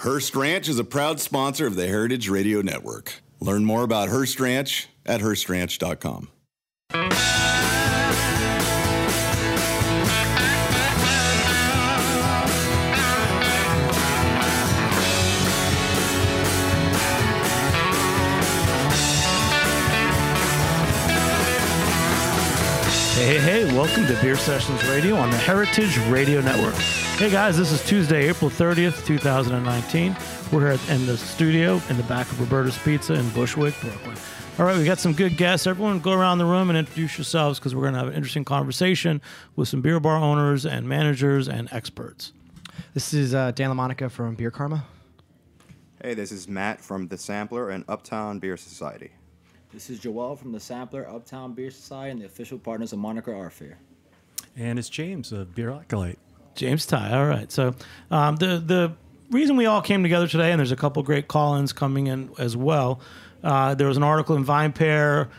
Hearst Ranch is a proud sponsor of the Heritage Radio Network. Learn more about Hearst Ranch at HearstRanch.com. welcome to Beer Sessions Radio on the Heritage Radio Network. Hey guys, this is Tuesday, April 30th, 2019. We're here in the studio in the back of Roberta's Pizza in Bushwick, Brooklyn. All right, we got some good guests. Everyone go around the room and introduce yourselves because we're going to have an interesting conversation with some beer bar owners and managers and experts. This is uh, Dan LaMonica from Beer Karma. Hey, this is Matt from The Sampler and Uptown Beer Society. This is Joel from the Sampler Uptown Beer Society and the official partners of Moniker Art Fair. And it's James of Beer Acolyte. James Ty. All right. So um, the the reason we all came together today, and there's a couple great call-ins coming in as well. Uh, there was an article in VinePair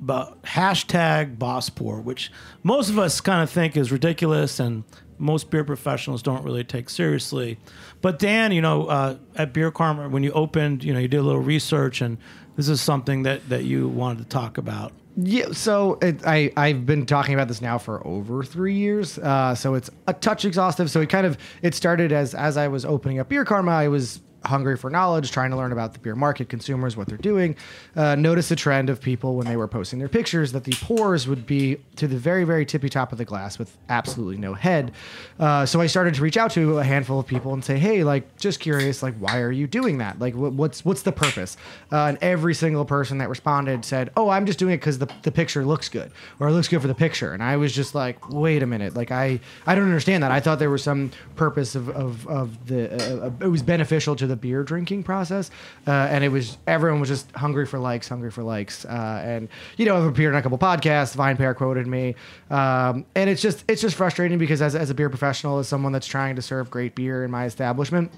about hashtag Boss Pour, which most of us kind of think is ridiculous, and most beer professionals don't really take seriously. But Dan, you know, uh, at Beer Karma, when you opened, you know, you did a little research, and this is something that that you wanted to talk about. Yeah, so it, I I've been talking about this now for over three years, uh, so it's a touch exhaustive. So it kind of it started as as I was opening up Beer Karma, I was hungry for knowledge, trying to learn about the beer market, consumers, what they're doing. Uh, notice a trend of people when they were posting their pictures that the pours would be to the very, very tippy top of the glass with absolutely no head. Uh, so I started to reach out to a handful of people and say, "Hey, like, just curious, like, why are you doing that? Like, wh- what's what's the purpose?" Uh, and every single person that responded said, "Oh, I'm just doing it because the, the picture looks good, or it looks good for the picture." And I was just like, "Wait a minute, like, I I don't understand that. I thought there was some purpose of of, of the uh, uh, it was beneficial to the beer drinking process, uh, and it was everyone was just hungry for likes, hungry for likes, uh, and you know I've appeared on a couple podcasts. VinePair quoted me, um, and it's just it's just frustrating because as as a beer professional, as someone that's trying to serve great beer in my establishment.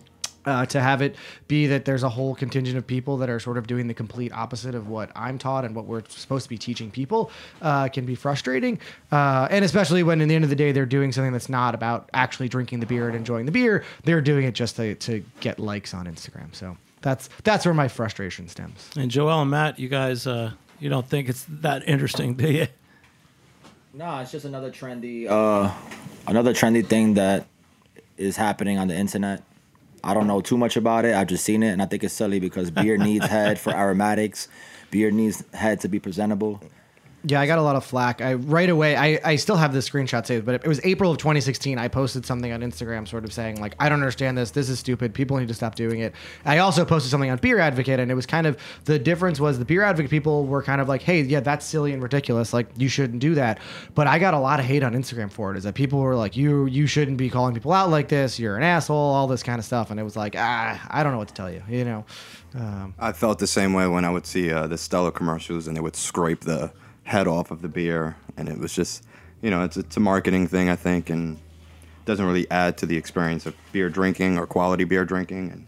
Uh, to have it be that there's a whole contingent of people that are sort of doing the complete opposite of what I'm taught and what we're supposed to be teaching people uh, can be frustrating. Uh, and especially when, in the end of the day, they're doing something that's not about actually drinking the beer and enjoying the beer. They're doing it just to, to get likes on Instagram. So that's that's where my frustration stems. And Joel and Matt, you guys, uh, you don't think it's that interesting, do you? No, it's just another trendy, uh, another trendy thing that is happening on the internet. I don't know too much about it. I've just seen it, and I think it's silly because beer needs head for aromatics. Beer needs head to be presentable. Yeah, I got a lot of flack. I right away. I, I still have the screenshot saved, but it was April of 2016. I posted something on Instagram, sort of saying like, "I don't understand this. This is stupid. People need to stop doing it." I also posted something on Beer Advocate, and it was kind of the difference was the Beer Advocate people were kind of like, "Hey, yeah, that's silly and ridiculous. Like, you shouldn't do that." But I got a lot of hate on Instagram for it. Is that people were like, "You you shouldn't be calling people out like this. You're an asshole." All this kind of stuff, and it was like, ah, I don't know what to tell you. You know. Um, I felt the same way when I would see uh, the Stella commercials and they would scrape the head off of the beer, and it was just, you know, it's it's a marketing thing, I think, and doesn't really add to the experience of beer drinking or quality beer drinking. And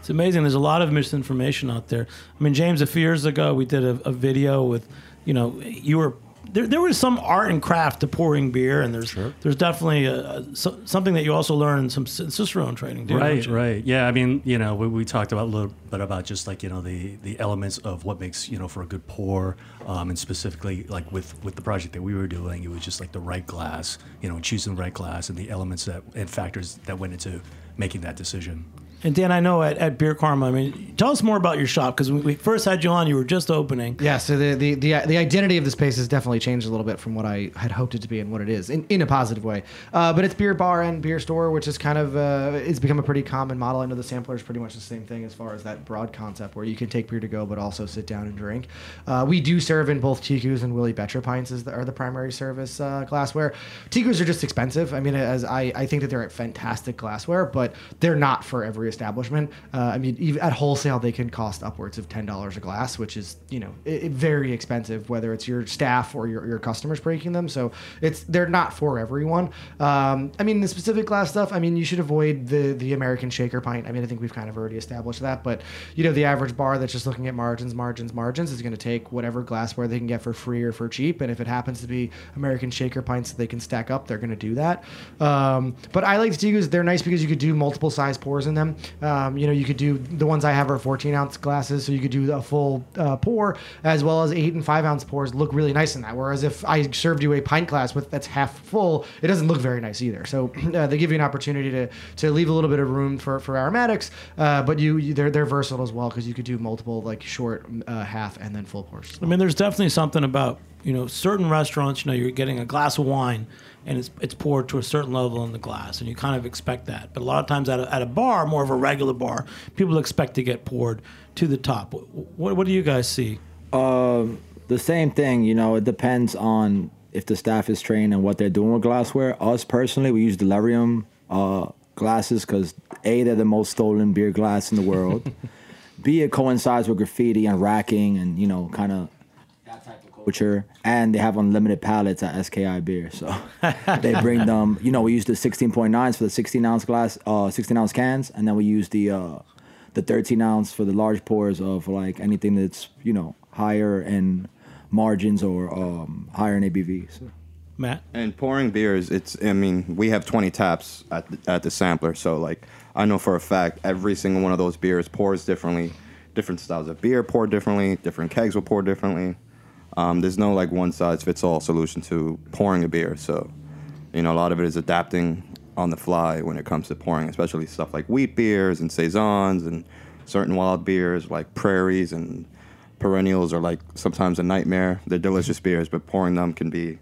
It's amazing. There's a lot of misinformation out there. I mean, James, a few years ago, we did a, a video with, you know, you were there. There was some art and craft to pouring beer, and there's there's definitely a, a, so, something that you also learn in some Cicerone training. Too, right, right. Yeah, I mean, you know, we, we talked about a little bit about just like you know the the elements of what makes you know for a good pour, um, and specifically like with with the project that we were doing, it was just like the right glass, you know, choosing the right glass and the elements that and factors that went into making that decision. And Dan, I know at, at Beer Karma, I mean, tell us more about your shop because when we first had you on, you were just opening. Yeah, so the, the the the identity of the space has definitely changed a little bit from what I had hoped it to be and what it is in, in a positive way. Uh, but it's beer bar and beer store, which is kind of uh, it's become a pretty common model. I know the sampler is pretty much the same thing as far as that broad concept where you can take beer to go, but also sit down and drink. Uh, we do serve in both Tekus and Willi Becher pints is the, are the primary service uh, glassware. Tekus are just expensive. I mean, as I, I think that they're fantastic glassware, but they're not for every establishment. Uh, I mean, even at wholesale, they can cost upwards of ten dollars a glass, which is you know i i- very expensive, whether it's your staff or your, your customers breaking them. So it's they're not for everyone. Um, I mean, the specific glass stuff. I mean, you should avoid the the American shaker pint. I mean, I think we've kind of already established that. But you know, the average bar that's just looking at margins, margins, margins is going to take whatever glassware they can get for free or for cheap. And if it happens to be American shaker pints that they can stack up, they're going to do that. Um, but I like the. They're nice because you could do multiple size pours in them. Um, you know, you could do the ones I have are 14 ounce glasses, so you could do a full uh, pour as well as eight and five ounce pours look really nice in that. Whereas if I served you a pint glass with that's half full, it doesn't look very nice either. So uh, they give you an opportunity to to leave a little bit of room for, for aromatics, uh, but you, you they're they're versatile as well because you could do multiple like short, uh, half, and then full pours. I mean, there's definitely something about you know certain restaurants. You know, you're getting a glass of wine, and it's it's poured to a certain level in the glass, and you kind of expect that. But a lot of times at a, at a bar, more of a regular bar, people expect to get poured to the top. What what do you guys see? Um, the same thing, you know, it depends on if the staff is trained and what they're doing with glassware. Us personally, we use Delirium uh, glasses because A, they're the most stolen beer glass in the world. B, it coincides with graffiti and racking and, you know, kind of that type of culture. And they have unlimited pallets at SKI Beer. So they bring them, you know, we use the 16.9s for the 16 ounce glass, uh, 16 ounce cans. And then we use the, uh, the 13 ounce for the large pours of like anything that's, you know, higher in margins or um, higher in ABV. So. Matt, And pouring beers, it's I mean, we have 20 taps at the, at the sampler, so like I know for a fact every single one of those beers pours differently. Different styles of beer pour differently. Different kegs will pour differently. Um, there's no like one size fits all solution to pouring a beer. So, you know, a lot of it is adapting on the fly when it comes to pouring, especially stuff like wheat beers and saisons and certain wild beers like prairies and perennials are like sometimes a nightmare. They're delicious beers, but pouring them can be,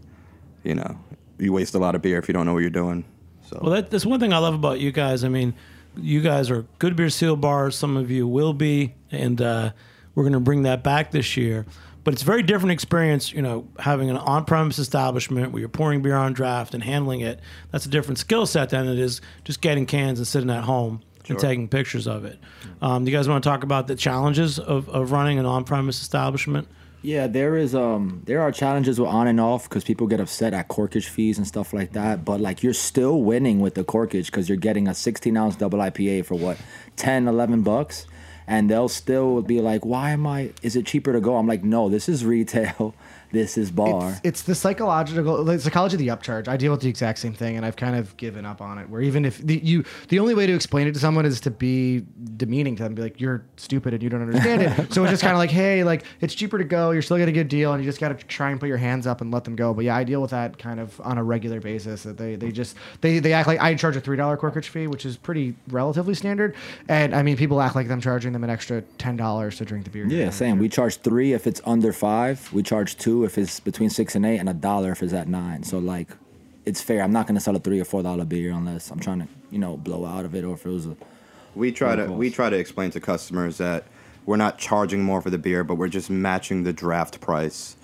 you know, you waste a lot of beer if you don't know what you're doing. So well, that, that's one thing I love about you guys. I mean, you guys are good beer seal bars. Some of you will be, and uh, we're going to bring that back this year. But it's a very different experience, you know, having an on-premise establishment where you're pouring beer on draft and handling it. That's a different skill set than it is just getting cans and sitting at home and taking pictures of it. Um, do you guys want to talk about the challenges of, of running an on-premise establishment? Yeah, there is um there are challenges with on and off because people get upset at corkage fees and stuff like that. But like you're still winning with the corkage because you're getting a 16 ounce double IPA for what 10, 11 bucks, and they'll still be like, "Why am I? Is it cheaper to go?" I'm like, "No, this is retail. This is bar." It's, it's the psychological the psychology of the upcharge. I deal with the exact same thing, and I've kind of given up on it. Where even if the, you, the only way to explain it to someone is to be demeaning to them, be like, "You're stupid and you don't understand it." so it's just kind of like, "Hey, like it's cheaper to go. You're still getting a good deal, and you just got to try and put your hands up and let them go." But yeah, I deal with that kind of on a regular basis. That they they just they they act like I charge a three dollar corkage fee, which is pretty relatively standard, and I mean people act like I'm charging them an extra ten dollars to drink the beer. yeah, same. We charge three if it's under five. We charge two if it's between six and eight, and a dollar if it's at nine. So like, it's fair. I'm not gonna sell a three or four dollar beer unless I'm trying to you know blow out of it or if it was a we try to Of we try to explain to customers that we're not charging more for the beer, but we're just matching the draft price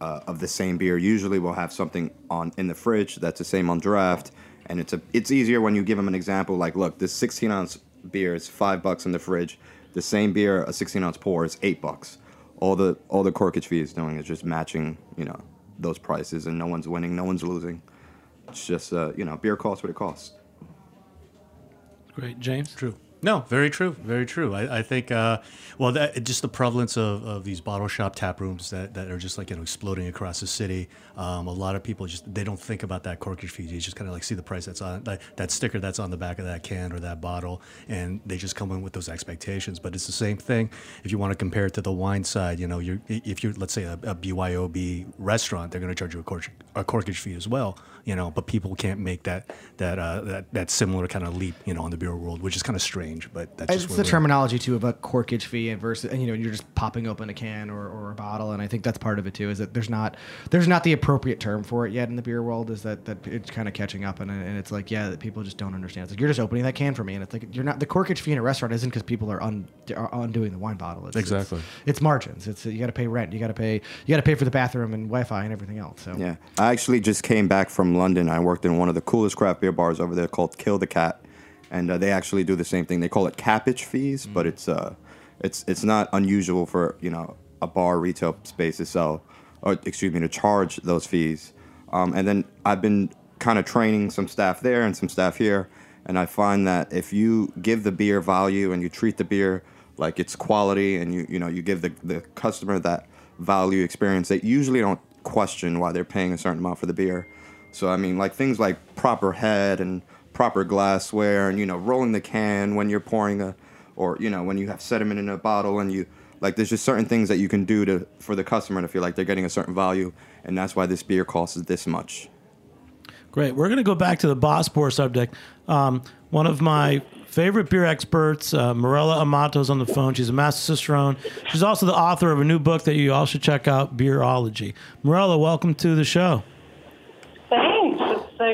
uh, of the same beer. Usually, we'll have something on in the fridge that's the same on draft, and it's a it's easier when you give them an example like, look, this 16 ounce beer is five bucks in the fridge. The same beer, a 16 ounce pour, is eight bucks. All the all the corkage fee is doing is just matching, you know, those prices, and no one's winning, no one's losing. It's just uh, you know, beer costs what it costs. Great, James. True. No, very true. Very true. I, I think, uh, well, that just the prevalence of, of these bottle shop tap rooms that, that are just like, you know, exploding across the city. Um, a lot of people just, they don't think about that corkage fee. They just kind of like see the price that's on that, that sticker that's on the back of that can or that bottle. And they just come in with those expectations. But it's the same thing. If you want to compare it to the wine side, you know, you're, if you're, let's say a, a BYOB restaurant, they're going to charge you a, a corkage fee as well, you know, but people can't make that, that, uh, that, that similar kind of leap, you know, in the beer world, which is kind of strange, but that's just it's the we're- terminology too of a corkage fee versus and you know you're just popping open a can or, or a bottle and I think that's part of it too is that there's not there's not the appropriate term for it yet in the beer world is that that it's kind of catching up and, and it's like yeah that people just don't understand. It's like you're just opening that can for me and it's like you're not the corkage fee in a restaurant isn't because people are, un, are undoing the wine bottle. It's, Exactly. it's, it's margins. It's you got to pay rent you got to pay you got to pay for the bathroom and Wi-Fi and everything else so. Yeah, I actually just came back from London. I worked in one of the coolest craft beer bars over there called Kill the Cat, and uh, they actually do the same thing. They call it cappage fees, but it's uh, it's it's not unusual for you know a bar retail space to sell, or excuse me, to charge those fees. Um, and then I've been kind of training some staff there and some staff here, and I find that if you give the beer value and you treat the beer like it's quality, and you you know you give the the customer that value experience, they usually don't question why they're paying a certain amount for the beer. So I mean, like things like proper head and proper glassware and you know rolling the can when you're pouring a or you know when you have sediment in a bottle and you like there's just certain things that you can do to for the customer to feel like they're getting a certain value and that's why this beer costs this much Great. We're going to go back to the Boss Pour subject. Um, one of my favorite beer experts, uh, Amato, is on the phone. She's a master cicerone. She's also the author of a new book that you all should check out, Beerology. Mirella, welcome to the show.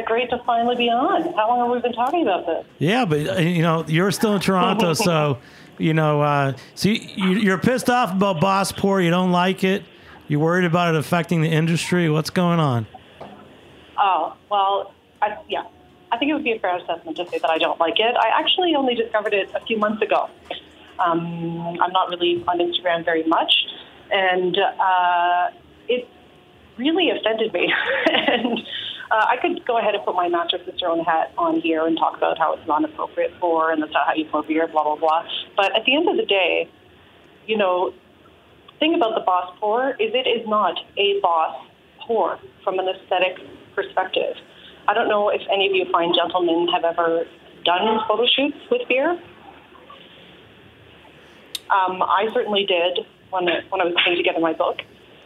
Great to finally be on. How long have we been talking about this? Yeah, but uh, you know you're still in Toronto, so you know. Uh, so you, you're pissed off about Boss Pour. You don't like it. You're worried about it affecting the industry. What's going on? Oh, well, I, yeah. I think it would be a fair assessment to say that I don't like it. I actually only discovered it a few months ago. Um, I'm not really on Instagram very much, and uh, it really offended me. and uh, I could go ahead and put my master cicerone hat on here and talk about how it's not appropriate for, and that's not how you pour beer, blah blah blah. But at the end of the day, you know, thing about the boss pour is it is not a boss pour from an aesthetic perspective. I don't know if any of you fine gentlemen have ever done photo shoots with beer. Um, I certainly did when I, when I was putting together my book.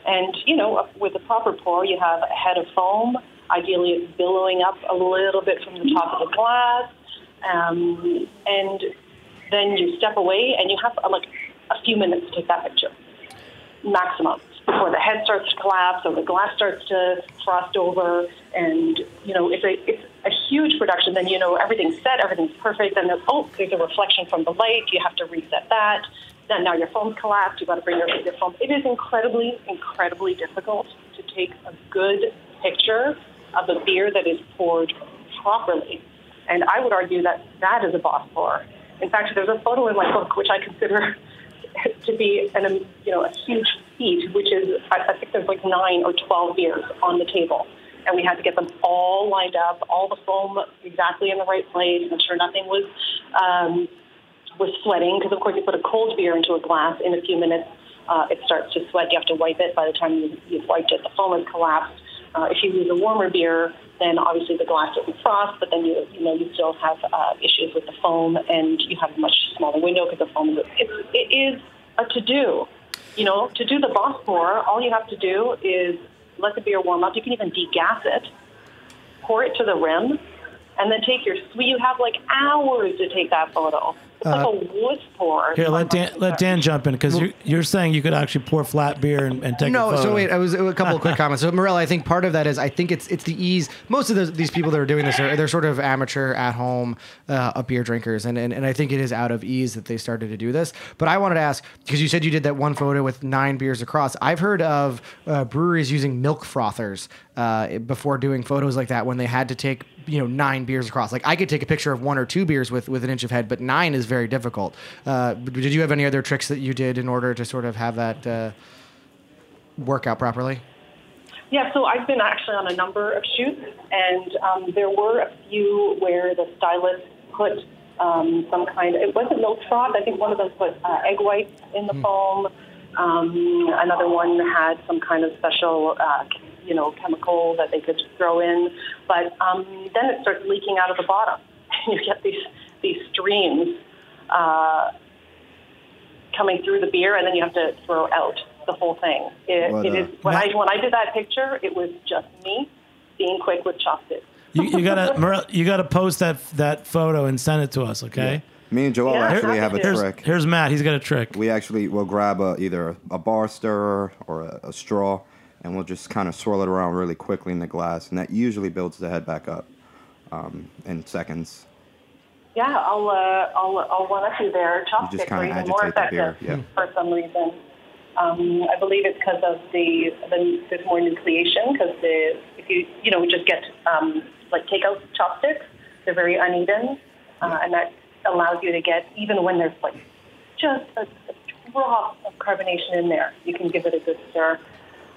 And, you know, with a proper pour, you have a head of foam. Ideally, it's billowing up a little bit from the top of the glass. Um, and then you step away and you have like a few minutes to take that picture, maximum before the head starts to collapse or the glass starts to frost over. And, you know, it's a, it's a huge production. Then, you know, everything's set, everything's perfect. Then, there's, oh, there's a reflection from the light. You have to reset that. Then now your foam's collapsed. You've got to bring your, your foam. It is incredibly, incredibly difficult to take a good picture of a beer that is poured properly. And I would argue that that is a boss pour. In fact, there's a photo in my book which I consider to be an, you know, a huge feat, which is, I, think there's like nine or 12 beers on the table. And we had to get them all lined up, all the foam exactly in the right place, make sure nothing was um, was sweating. Because of course, you put a cold beer into a glass in a few minutes, uh, it starts to sweat. You have to wipe it. By the time you, you've wiped it, the foam has collapsed. Uh, if you use a warmer beer, then obviously the glass doesn't frost, but then you you know you still have uh, issues with the foam, and you have a much smaller window because the foam is it's, it is a to do. You know, to do the boss pour, all you have to do is let the beer warm up. You can even degas it, pour it to the rim, and then take your. You have like hours to take that photo. It's like a wood pour. Here, let Dan let Dan jump in because you're, you're saying you could actually pour flat beer and, and take a No, photo. so wait, I was a couple of quick comments. So Mirella, I think part of that is I think it's it's the ease. Most of those, these people that are doing this are they're sort of amateur at home uh, beer drinkers, and, and and I think it is out of ease that they started to do this. But I wanted to ask because you said you did that one photo with nine beers across. I've heard of uh, breweries using milk frothers uh, before doing photos like that when they had to take you know nine beers across. Like I could take a picture of one or two beers with with an inch of head, but nine is very difficult. Uh, did you have any other tricks that you did in order to sort of have that uh, work out properly? Yeah, so I've been actually on a number of shoots, and um, there were a few where the stylist put um, some kind of, it wasn't milk froth, I think one of them put uh, egg whites in the foam. Um, another one had some kind of special, uh, you know, chemical that they could throw in. But um, then it starts leaking out of the bottom. you get these, these streams uh, coming through the beer, and then you have to throw out the whole thing. It, What, it uh, is when I when I did that picture, it was just me being quick with chopsticks. you, you gotta Morel- you gotta post that that photo and send it to us, okay? me and joel Yeah, actually have a. Here's trick here's Matt. He's got a trick. we actually will grab a, either a bar stirrer or a, a straw and we'll just kind of swirl it around really quickly in the glass and that usually builds the head back up um, in seconds Yeah, I'll uh, I'll I'll run up you there. Chopsticks are even more agitate the beer, effective yeah. for some reason. Um, I believe it's because of the, the there's more nucleation because the if you you know we just get um, like takeout chopsticks, they're very uneven, uh, and that allows you to get even when there's like just a, a drop of carbonation in there, you can give it a good stir.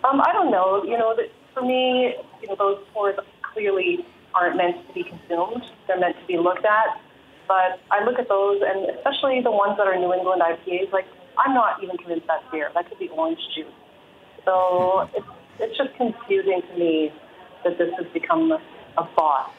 Um, I don't know, you know, that for me, you know, those pours clearly aren't meant to be consumed. They're meant to be looked at. But I look at those, and especially the ones that are New England IPAs, like, I'm not even convinced that's beer. That could be orange juice. So it's, it's just confusing to me that this has become a boss.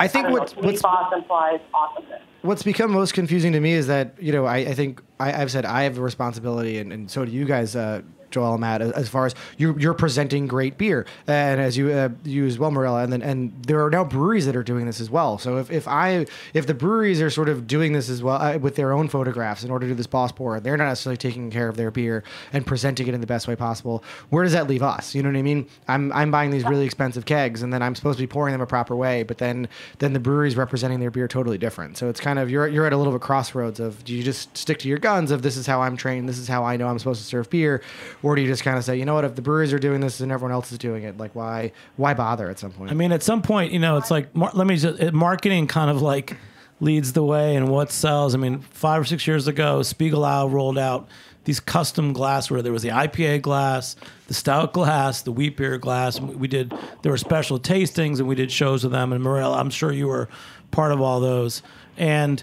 I think know, what- what's- boss implies awesomeness. what's become most confusing to me is that you know I, I think I, I've said I have a responsibility, and, and so do you guys, uh, Joel and Matt, as- far as you're, you're presenting great beer, and as you uh, as well, Mirella, and then and there are now breweries that are doing this as well. So if, if I if the breweries are sort of doing this as well uh, with their own photographs in order to do this boss pour, they're not necessarily taking care of their beer and presenting it in the best way possible. Where does that leave us? You know what I mean? I'm I'm buying these really expensive kegs, and then I'm supposed to be pouring them a proper way, but then then the brewery's representing their beer totally different. So it's kind of you're you're at a little bit crossroads of do you just stick to your guns of this is how I'm trained, this is how I know I'm supposed to serve beer, or do you just kind of say you know what if the breweries are doing this and everyone else is doing it, like why why bother at some point? I mean, at some point, you know, it's like mar- let me just marketing kind of like leads the way and what sells. I mean, five or six years ago, Spiegelau rolled out these custom glass where there was the IPA glass, the stout glass, the wheat beer glass. We did there were special tastings and we did shows with them. And Morel, I'm sure you were part of all those. And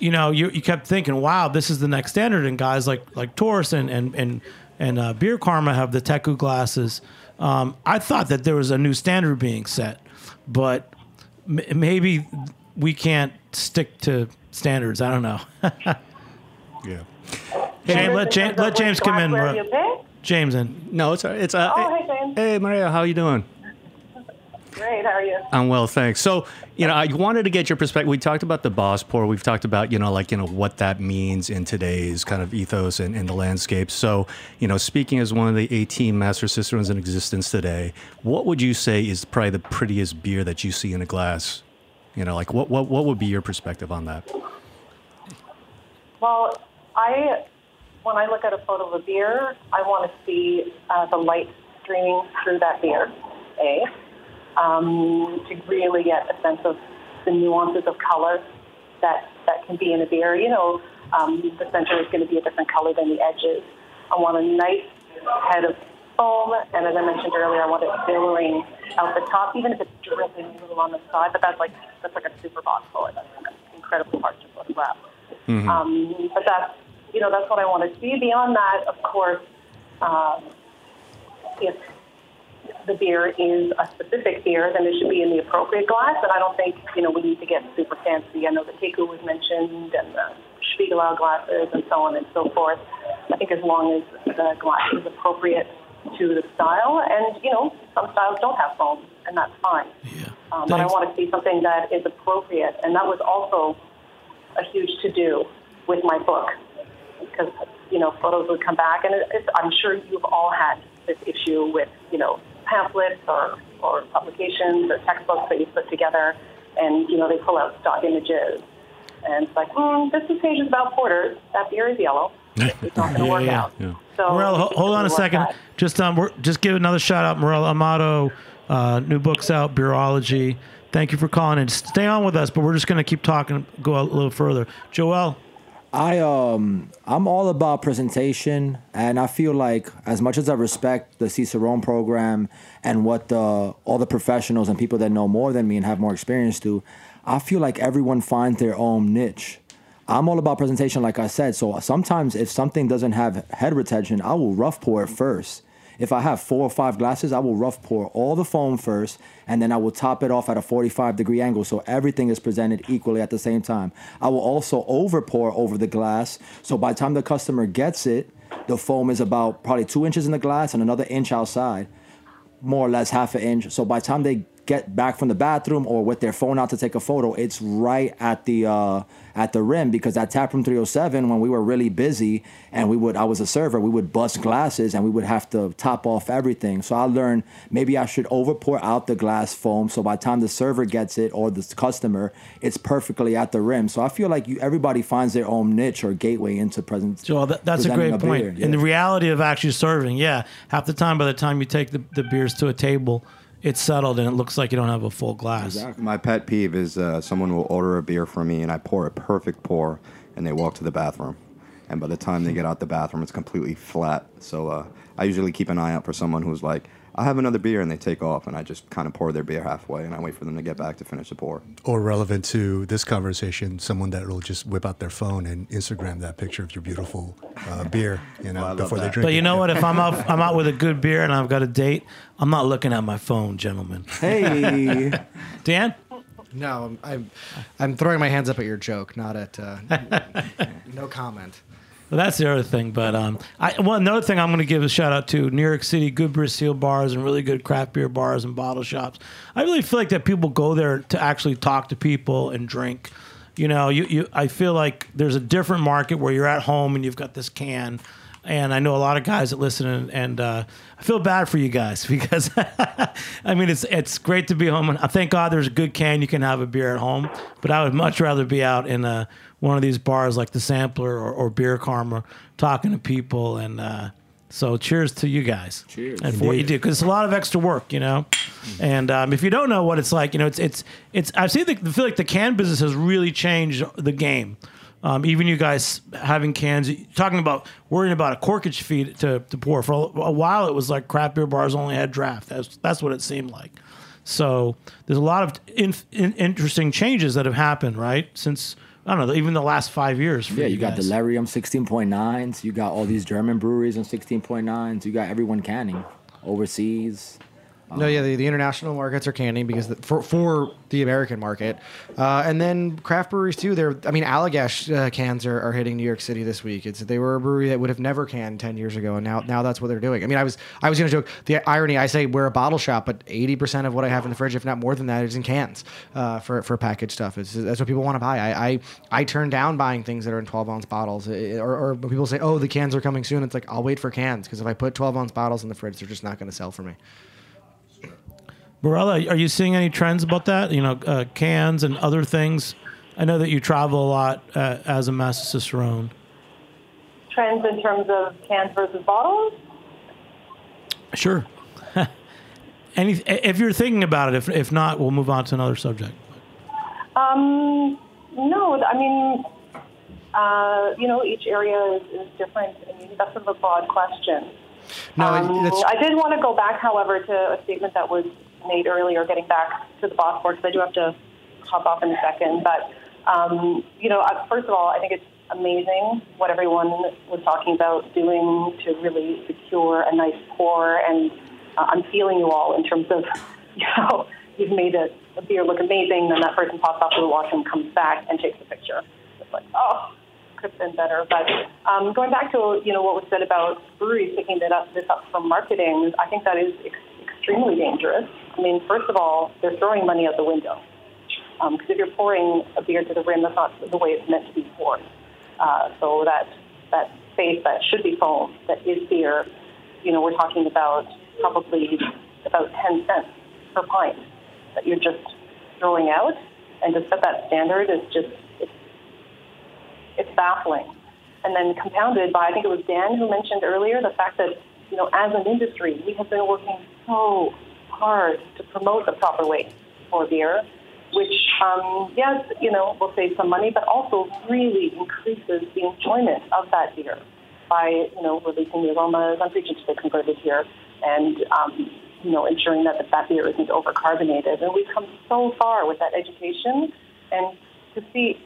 you know, you, you kept thinking, wow, this is the next standard. And guys like like Taurus and and and and uh, Beer Karma have the Teku glasses. Um, I thought that there was a new standard being set, but m- maybe we can't stick to standards. I don't know. Yeah. James, let, Is James, let James come in. glassware Mar- you pick? James in. No, it's it's uh, Oh, hey, James. hey Maria, how you doing? Great, how are you? I'm well, thanks. So, you know, I wanted to get your perspective. We talked about the boss pour. We've talked about, you know, like, you know, what that means in today's kind of ethos and in the landscape. So, you know, speaking as one of the 18 master cicerones in existence today, what would you say is probably the prettiest beer that you see in a glass? You know, like what, what, what would be your perspective on that? Well, I when I look at a photo of a beer, I want to see uh, the light streaming through that beer, a um, to really get a sense of the nuances of color that that can be in a beer. You know, um, the center is going to be a different color than the edges. I want a nice head of foam, and as I mentioned earlier, I want it billowing out the top, even if it's dripping a little on the side. But that's like that's like a super box bullet. That's incredibly hard to photograph. Um, but that's you know that's what I want to see. Beyond that, of course, um, if the beer is a specific beer, then it should be in the appropriate glass. And I don't think you know we need to get super fancy. I know the Teku was mentioned and the Spiegelau glasses and so on and so forth. I think as long as the glass is appropriate to the style, and you know some styles don't have foam, and that's fine. Yeah. Um, but I want to see something that is appropriate, and that was also a huge to do with my book because you know photos would come back, and it, it's, I'm sure you've all had this issue with you know pamphlets or or publications or textbooks that you put together, and you know they pull out stock images, and it's like, mm, this page is about porters. That beer is yellow. It's not going to Yeah, work yeah. out. Yeah. So Morel, ho- hold on a second. out. Just um, we're, just give another shout out, Morel Amato. Uh, new books out, Beerology. Thank you for calling and stay on with us. But we're just going to keep talking, go a little further. Joel, I um I'm all about presentation and I feel like as much as I respect the Cicerone program and what the all the professionals and people that know more than me and have more experience do, I feel like everyone finds their own niche. I'm all about presentation like I said, so sometimes if something doesn't have head retention, I will rough pour it first. If I have four or five glasses, I will rough pour all the foam first, and then I will top it off at a 45 degree angle so everything is presented equally at the same time. I will also over pour over the glass, so by the time the customer gets it, the foam is about probably two inches in the glass and another inch outside, more or less half an inch. So by the time they get back from the bathroom or with their phone out to take a photo, it's right at the uh, at the rim because at Taproom 307, when we were really busy and we would, I was a server, we would bust glasses and we would have to top off everything. So I learned maybe I should over pour out the glass foam so by the time the server gets it or the customer, it's perfectly at the rim. So I feel like you, everybody finds their own niche or gateway into present. Joel, that, that's a great point. beer, In the reality of actually serving, yeah, half the time by the time you take the, the beers to a table, it's settled and it looks like you don't have a full glass. Exactly. My pet peeve is uh, someone will order a beer from me and I pour a perfect pour and they walk to the bathroom. And by the time they get out the bathroom, it's completely flat. So uh, I usually keep an eye out for someone who's like, I have another beer, and they take off, and I just kind of pour their beer halfway, and I wait for them to get back to finish the pour. Or relevant to this conversation, someone that will just whip out their phone and Instagram that picture of your beautiful uh, beer, you know, Well, I love before they drink But it. you know what? If I'm out, I'm out with a good beer and I've got a date, I'm not looking at my phone, gentlemen. Hey. Dan, No, I'm, I'm I'm throwing my hands up at your joke, not at uh, no comment. Well, that's the other thing. But um, I, well, another thing I'm going to give a shout out to New York City, good beer seal bars and really good craft beer bars and bottle shops. I really feel like that people go there to actually talk to people and drink. You know, you, you I feel like there's a different market where you're at home and you've got this can. And I know a lot of guys that listen, and, and uh, I feel bad for you guys because I mean it's it's great to be home, and thank God there's a good can you can have a beer at home. But I would much rather be out in a one of these bars like the Sampler or, or Beer Karma, talking to people. And uh, so, cheers to you guys. Cheers. And for what you do, because it's a lot of extra work, you know. And um, if you don't know what it's like, you know, it's it's it's. I've seen the I feel like the can business has really changed the game. Um, even you guys having cans, talking about worrying about a corkage fee to, to pour. For a, a while, it was like craft beer bars only had draft. That's that's what it seemed like. So there's a lot of in, in, interesting changes that have happened, right? Since I don't know, even the last five years. For Yeah, you got guys. Delirium 16.9s. You got all these German breweries on 16.9s. You got everyone canning overseas. No, yeah, the, the international markets are canning because the, for for the American market, uh, and then craft breweries too. They're, I mean, Allagash uh, cans are, are hitting New York City this week. It's they were a brewery that would have never canned ten years ago, and now now that's what they're doing. I mean, I was I was gonna joke the irony. I say we're a bottle shop, but eighty percent of what I have in the fridge, if not more than that, is in cans uh, for for packaged stuff. It's that's what people want to buy. I, I I turn down buying things that are in twelve ounce bottles, Uh, or, or when people say, oh, the cans are coming soon. It's like I'll wait for cans because if I put twelve ounce bottles in the fridge, they're just not going to sell for me. Barella, are you seeing any trends about that? You know, uh, cans and other things. I know that you travel a lot uh, as a Master Cicerone. Trends in terms of cans versus bottles. Sure. Any, if you're thinking about it, if if not, we'll move on to another subject. Um, no, I mean, uh, you know, each area is, is different. I mean, that's a broad question. No, Um, that's I did want to go back, however, to a statement that was made earlier, getting back to the boss pour, because I do have to hop off in a second. But, um, you know, first of all, I think it's amazing what everyone was talking about doing to really secure a nice pour. And uh, I'm feeling you all in terms of, you know, you've made a, a beer look amazing, then that person pops off to the washroom, comes back, and takes a picture. It's like, oh, could have been better. But um, going back to you know what was said about breweries picking that up, this up for marketing, I think that is ex- extremely dangerous. I mean, first of all, they're throwing money out the window because if you're pouring a beer to the rim, that's not the way it's meant to be poured. Uh, so that that space that should be foam, that is beer, you know, we're talking about probably about 10 cents per pint that you're just throwing out. And to set that standard is just, it's, it's baffling. And then compounded by, I think it was Dan who mentioned earlier, the fact that, you know, as an industry, we have been working so hard to promote the proper way for beer, which, um, yes, you know, will save some money, but also really increases the enjoyment of that beer by, you know, releasing the aromas. I'm preaching to the converted here, and um, you know, ensuring that that beer isn't overcarbonated. And we've come so far with that education, and to see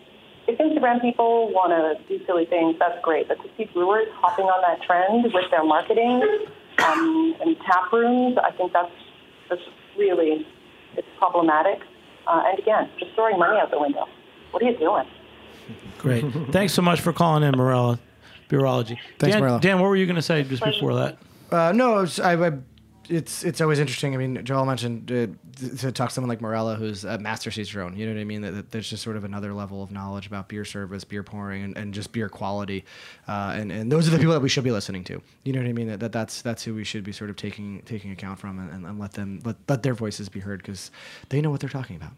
if Instagram people want to do silly things, that's great. But to see brewers hopping on that trend with their marketing um, and tap rooms, I think that's that's really it's problematic. Uh, and again, just throwing money out the window. What are you doing? Great. Thanks so much for calling in, Mirella. Beerology. Thanks, Dan, Mirella. Dan, what were you going to say just before that? Uh, no, it's, I, I, it's it's always interesting. I mean, Joel mentioned uh, to, talk to someone like Mirella, who's a master cicerone. You know what I mean? That, that there's just sort of another level of knowledge about beer service, beer pouring, and, and just beer quality. Uh, and and those are the people that we should be listening to. You know what I mean? That, that that's that's who we should be sort of taking taking account from, and, and, and let them let, let their voices be heard because they know what they're talking about.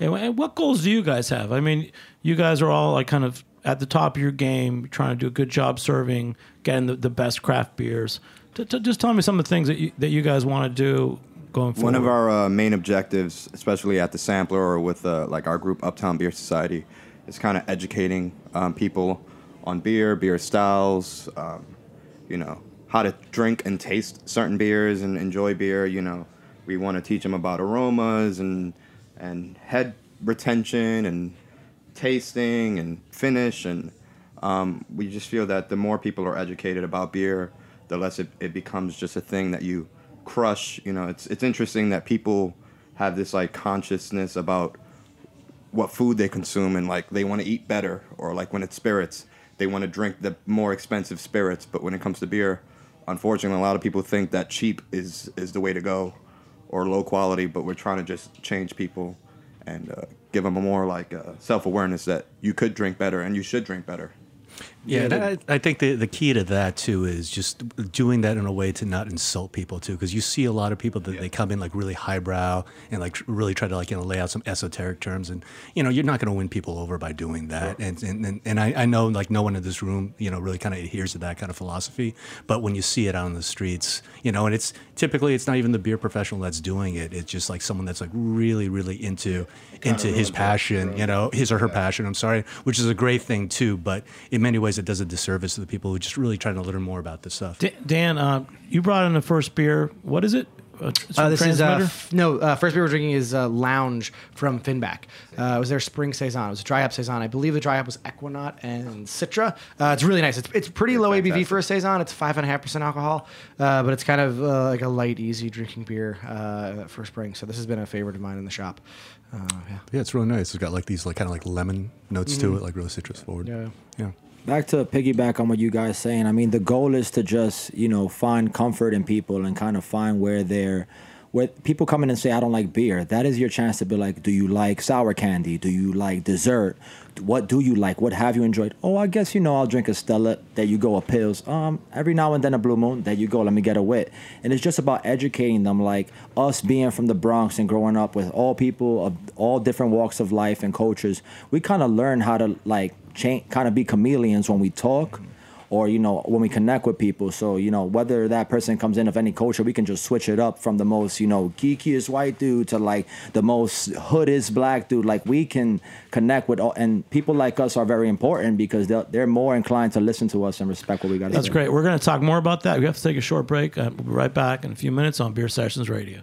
And what goals do you guys have? I mean, you guys are all like kind of at the top of your game, trying to do a good job serving, getting the, the best craft beers. T- t- just tell me some of the things that you, that you guys want to do going forward. One of our uh, main objectives, especially at the sampler or with uh, like our group Uptown Beer Society, is kind of educating um, people on beer, beer styles, um, you know, how to drink and taste certain beers and enjoy beer. You know, we want to teach them about aromas and and head retention and tasting and finish and um, we just feel that the more people are educated about beer, the less it, it becomes just a thing that you crush. You know, it's it's interesting that people have this like consciousness about what food they consume and like they want to eat better or like when it's spirits they want to drink the more expensive spirits but when it comes to beer unfortunately a lot of people think that cheap is is the way to go or low quality but we're trying to just change people and uh, give them a more like uh, self-awareness that you could drink better and you should drink better Yeah, I, I think the, the key to that too is just doing that in a way to not insult people too, because you see a lot of people that they come in like really highbrow and like really try to like you know lay out some esoteric terms, and you know you're not going to win people over by doing that. And and and, and I, I know like no one in this room you know really kind of adheres to that kind of philosophy, but when you see it out on the streets, you know, and it's typically it's not even the beer professional that's doing it; it's just like someone that's like really really into into his passion, you know, his or her passion. I'm sorry, which is a great thing too, but in many ways it does a disservice to the people who just really trying to learn more about this stuff. D- Dan, uh, you brought in the first beer. What is it? Uh, it's from this is uh, f- no uh, first beer we're drinking is uh, Lounge from Finback. Uh, it was their spring saison. It was a dry hop saison. I believe the dry hop was Ekuanot and Citra. Uh, it's really nice. It's it's pretty low ABV for a saison. It's five and a half percent alcohol, uh, but it's kind of uh, like a light, easy drinking beer uh, for spring. So this has been a favorite of mine in the shop. Uh, yeah. Yeah, it's really nice. It's got like these like kind of like lemon notes to it, like really citrus forward. Yeah. yeah. Back to piggyback on what you guys saying i mean the goal is to just you know find comfort in people and kind of find where they're where people come in and say i don't like beer. That is your chance to be like do you like sour candy? Do you like dessert? What do you like? What have you enjoyed? Oh i guess you know i'll drink a stella there you go a pills um every now and then a blue moon. There you go let me get a wit. And it's just about educating them like us being from the bronx and growing up with all people of all different walks of life and cultures we kind of learn how to like change kind of be chameleons when we talk or you know when we connect with people so you know whether that person comes in of any culture we can just switch it up from the most you know geekiest white dude to like the most hoodest black dude like we can connect with all and people like us are very important because they're, they're more inclined to listen to us and respect what we got to say. That's great. We're going to talk more about that. We have to take a short break. Uh, we'll be right back in a few minutes on Beer Sessions Radio.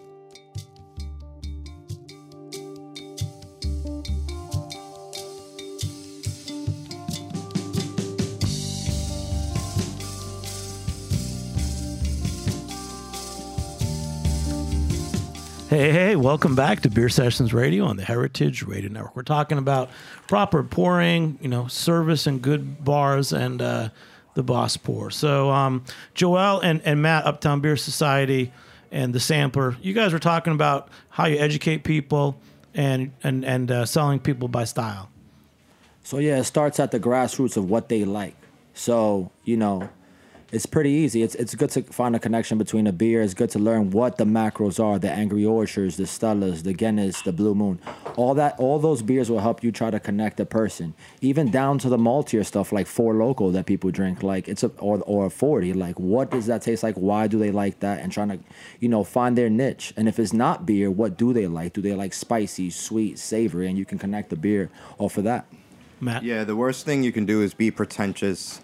Hey, hey, welcome back to Beer Sessions Radio on the Heritage Radio Network. We're talking about proper pouring, you know, service and good bars and uh, the boss pour. So, um, Joel and, and Matt, Uptown Beer Society and the Sampler, you guys were talking about how you educate people and, and, and uh, selling people by style. So yeah, it starts at the grassroots of what they like. So you know, it's pretty easy. It's it's good to find a connection between a beer. It's good to learn what the macros are: the Angry Orchards, the Stellas, the Guinness, the Blue Moon. All that, all those beers will help you try to connect a person, even down to the maltier stuff like Four Loko that people drink. Like it's a or or a forty. Like what does that taste like? Why do they like that? And trying to, you know, find their niche. And if it's not beer, what do they like? Do they like spicy, sweet, savory? And you can connect the beer off of that. Matt? Yeah, the worst thing you can do is be pretentious,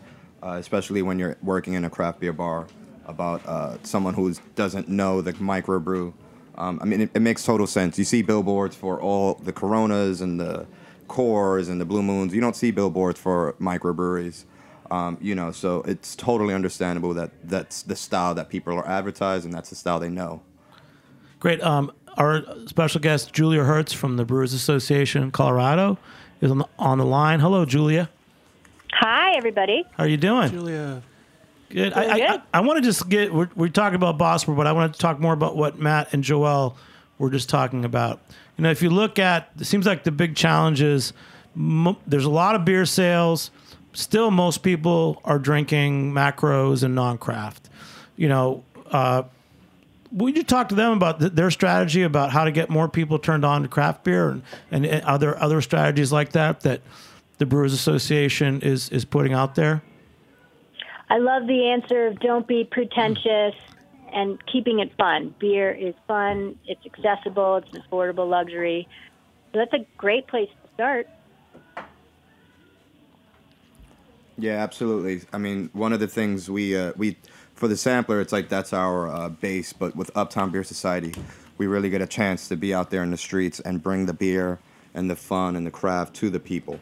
uh, especially when you're working in a craft beer bar, about uh, someone who doesn't know the microbrew. Um, I mean, it, it makes total sense. You see billboards for all the Coronas and the Coors and the Blue Moons. You don't see billboards for microbreweries. Um, you know, so it's totally understandable that that's the style that people are advertised and that's the style they know. Great. Um, our special guest, Julia Herz from the Brewers Association in Colorado, is on the, on the line. Hello, Julia. Hi, everybody. How are you doing? Julia. Good. I, Doing I, good. I, want to just get, we're, we're talking about Boss Pour, but I want to talk more about what Matt and Joel were just talking about. You know, if you look at, it seems like the big challenge is mo- there's a lot of beer sales. Still, most people are drinking macros and non craft. You know, uh, would you talk to them about th- their strategy about how to get more people turned on to craft beer and, and, and other other strategies like that that the Brewers Association is is putting out there? I love the answer of don't be pretentious and keeping it fun. Beer is fun, it's accessible, it's an affordable luxury. So that's a great place to start. Yeah, absolutely. I mean, one of the things we uh, we for the sampler, it's like that's our uh, base. But with Uptown Beer Society, we really get a chance to be out there in the streets and bring the beer and the fun and the craft to the people.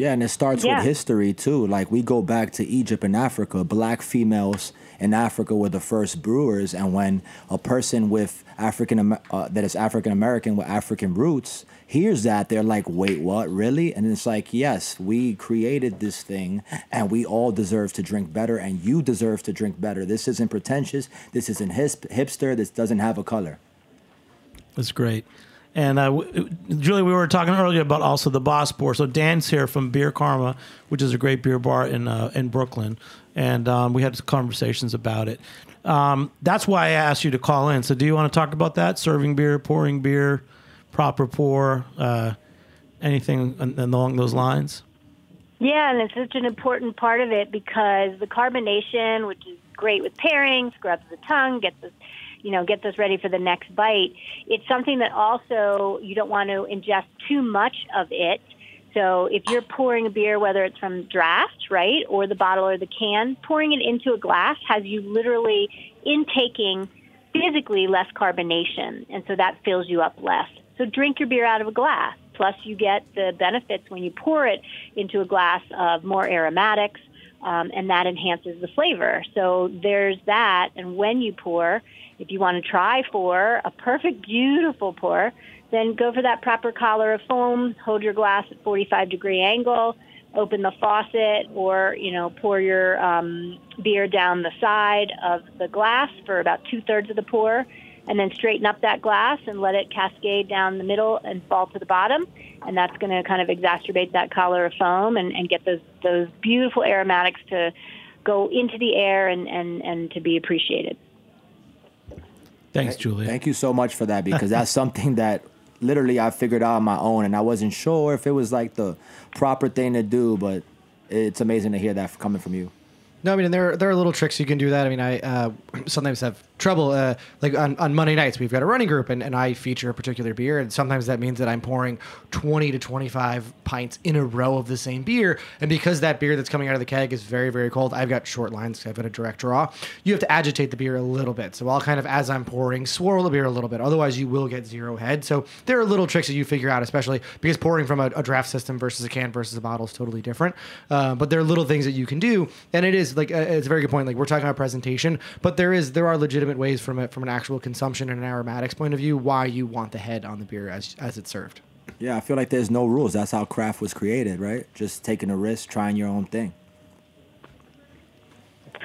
Yeah, and it starts Yeah. with history too. Like we go back to Egypt and Africa. Black females in Africa were the first brewers, and when a person with African uh, that is African American with African roots hears that, they're like, "Wait, what? Really?" And it's like, "Yes, we created this thing, and we all deserve to drink better, and you deserve to drink better. This isn't pretentious. This isn't hip- hipster. This doesn't have a color." That's great. And uh, w- Julie, we were talking earlier about also the Boss Pour. So Dan's here from Beer Karma, which is a great beer bar in uh, in Brooklyn, and um, we had conversations about it. Um, that's why I asked you to call in. So do you want to talk about that? Serving beer, pouring beer, proper pour, uh, anything along those lines? Yeah, and it's such an important part of it because the carbonation, which is great with pairing, scrubs the tongue, gets us, you know, get us ready for the next bite. It's something that also you don't want to ingest too much of it. So if you're pouring a beer, whether it's from draft, right, or the bottle or the can, pouring it into a glass has you literally intaking physically less carbonation, and so that fills you up less. So drink your beer out of a glass. Plus, you get the benefits when you pour it into a glass of more aromatics, um, and that enhances the flavor. So there's that. And when you pour, if you want to try for a perfect, beautiful pour, then go for that proper collar of foam. Hold your glass at 45 degree angle. Open the faucet, or you know, pour your um, beer down the side of the glass for about two thirds of the pour, and then straighten up that glass and let it cascade down the middle and fall to the bottom. And that's going to kind of exacerbate that collar of foam and, and get those those beautiful aromatics to go into the air and, and, and to be appreciated. Thanks, Julia. Thank you so much for that because that's something that literally I figured out on my own, and I wasn't sure if it was like the proper thing to do, but it's amazing to hear that coming from you. No, I mean, and there there are little tricks you can do that. I mean, I uh, sometimes have trouble. Uh, like on, on Monday nights, we've got a running group, and, and I feature a particular beer, and sometimes that means that I'm pouring 20 to 25 pints in a row of the same beer. And because that beer that's coming out of the keg is very very cold, I've got short lines. I've got a direct draw. You have to agitate the beer a little bit. So I'll kind of as I'm pouring, swirl the beer a little bit. Otherwise, you will get zero head. So there are little tricks that you figure out, especially because pouring from a, a draft system versus a can versus a bottle is totally different. Uh, but there are little things that you can do, and it is like uh, it's a very good point. Like we're talking about presentation, but there is there are legitimate ways from it from an actual consumption and an aromatics point of view why you want the head on the beer as as it's served. Yeah, I feel like there's no rules. That's how craft was created, right? Just taking a risk, trying your own thing.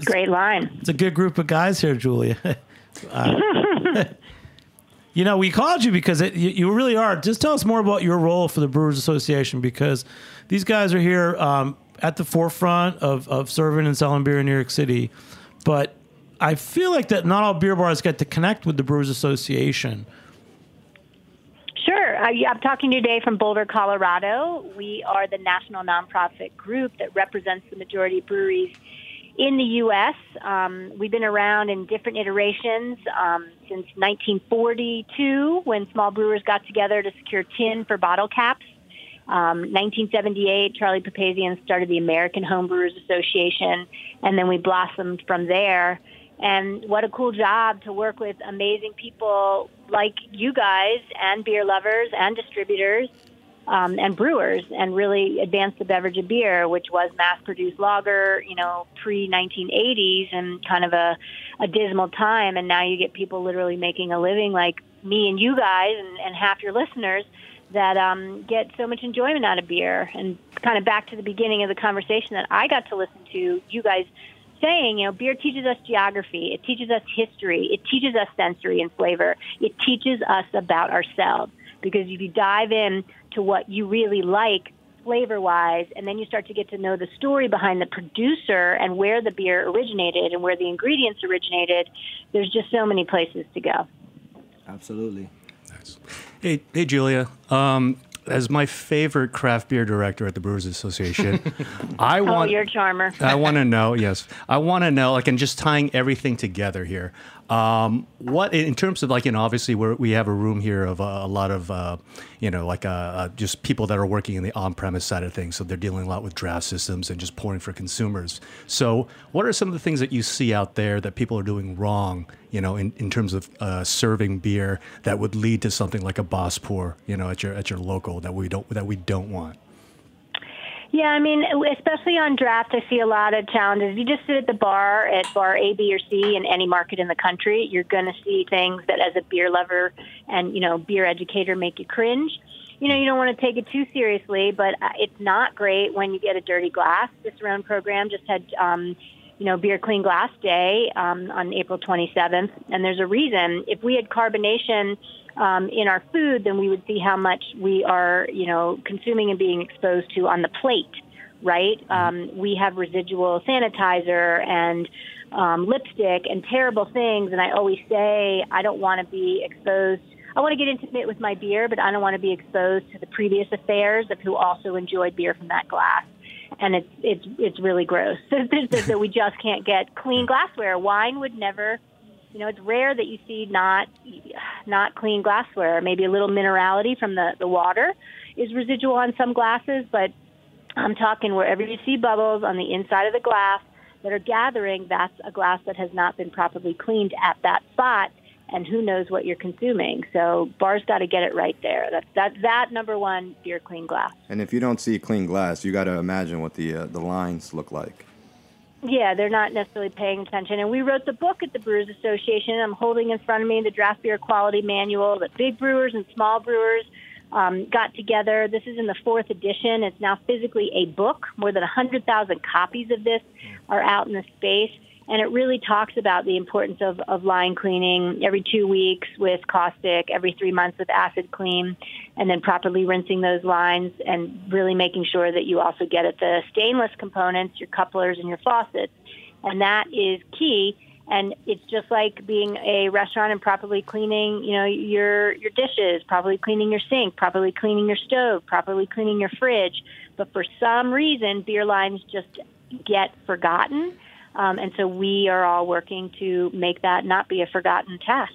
Great line. It's a good group of guys here, Julia. Uh, you know, we called you because it, you, you really are. Just tell us more about your role for the Brewers Association because these guys are here um, at the forefront of, of serving and selling beer in New York City. But I feel like that not all beer bars get to connect with the Brewers Association. Sure. Uh, I'm talking today from Boulder, Colorado. We are the national nonprofit group that represents the majority of breweries in the U.S. Um, we've been around in different iterations um, since 1942 when small brewers got together to secure tin for bottle caps. Um, 1978, Charlie Papazian started the American Homebrewers Association, and then we blossomed from there. And what a cool job to work with amazing people like you guys, and beer lovers, and distributors, um, and brewers, and really advance the beverage of beer, which was mass-produced lager, you know, pre 1980s, and kind of a, a dismal time. And now you get people literally making a living, like me and you guys, and, and half your listeners that um, get so much enjoyment out of beer. And kind of back to the beginning of the conversation that I got to listen to, you guys saying, you know, beer teaches us geography, it teaches us history, it teaches us sensory and flavor, it teaches us about ourselves. Because if you dive in to what you really like flavor wise, and then you start to get to know the story behind the producer and where the beer originated and where the ingredients originated, there's just so many places to go. Absolutely. Nice. Hey, hey, Julia. Um, as my favorite craft beer director at the Brewers Association, I Oh, want you're a charmer. I want to know. Yes, I want to know. Like, and just tying everything together here. Um, what in terms of like, you know, obviously we we have a room here of uh, a lot of, uh, you know, like uh, uh, just people that are working in the on-premise side of things. So they're dealing a lot with draft systems and just pouring for consumers. So, what are some of the things that you see out there that people are doing wrong? You know, in, in terms of uh, serving beer that would lead to something like a boss pour, you know, at your at your local that we don't that we don't want. Yeah, I mean, especially on draft, I see a lot of challenges. If You just sit at the bar at bar A, B, or C in any market in the country, you're going to see things that, as a beer lover and you know beer educator, make you cringe. You know, you don't want to take it too seriously, but uh, it's not great when you get a dirty glass. This round program just had, um, you know, Beer Clean Glass Day um, on April 27th, and there's a reason. If we had carbonation um, in our food, then we would see how much we are, you know, consuming and being exposed to on the plate, right? Um, we have residual sanitizer and um, lipstick and terrible things, and I always say I don't want to be exposed. I want to get intimate with my beer, but I don't want to be exposed to the previous affairs of who also enjoyed beer from that glass. And it's it's it's really gross that, that we just can't get clean glassware. Wine would never you know, it's rare that you see not not clean glassware. Maybe a little minerality from the the water is residual on some glasses, but I'm talking wherever you see bubbles on the inside of the glass that are gathering, that's a glass that has not been properly cleaned at that spot, and who knows what you're consuming. So bars got to get it right there. That's that that number one beer clean glass. And if you don't see clean glass, you got to imagine what the uh, the lines look like. Yeah, they're not necessarily paying attention. And we wrote the book at the Brewers Association. I'm holding in front of me the Draft Beer Quality Manual that big brewers and small brewers um, got together. This is in the fourth edition. It's now physically a book. More than 100,000 copies of this are out in the space. And it really talks about the importance of, of line cleaning every two weeks with caustic, every three months with acid clean, and then properly rinsing those lines and really making sure that you also get at the stainless components, your couplers and your faucets. And that is key. And it's just like being a restaurant and properly cleaning, you know, your your dishes, properly cleaning your sink, properly cleaning your stove, properly cleaning your fridge. But for some reason, beer lines just get forgotten. Um, and so we are all working to make that not be a forgotten task.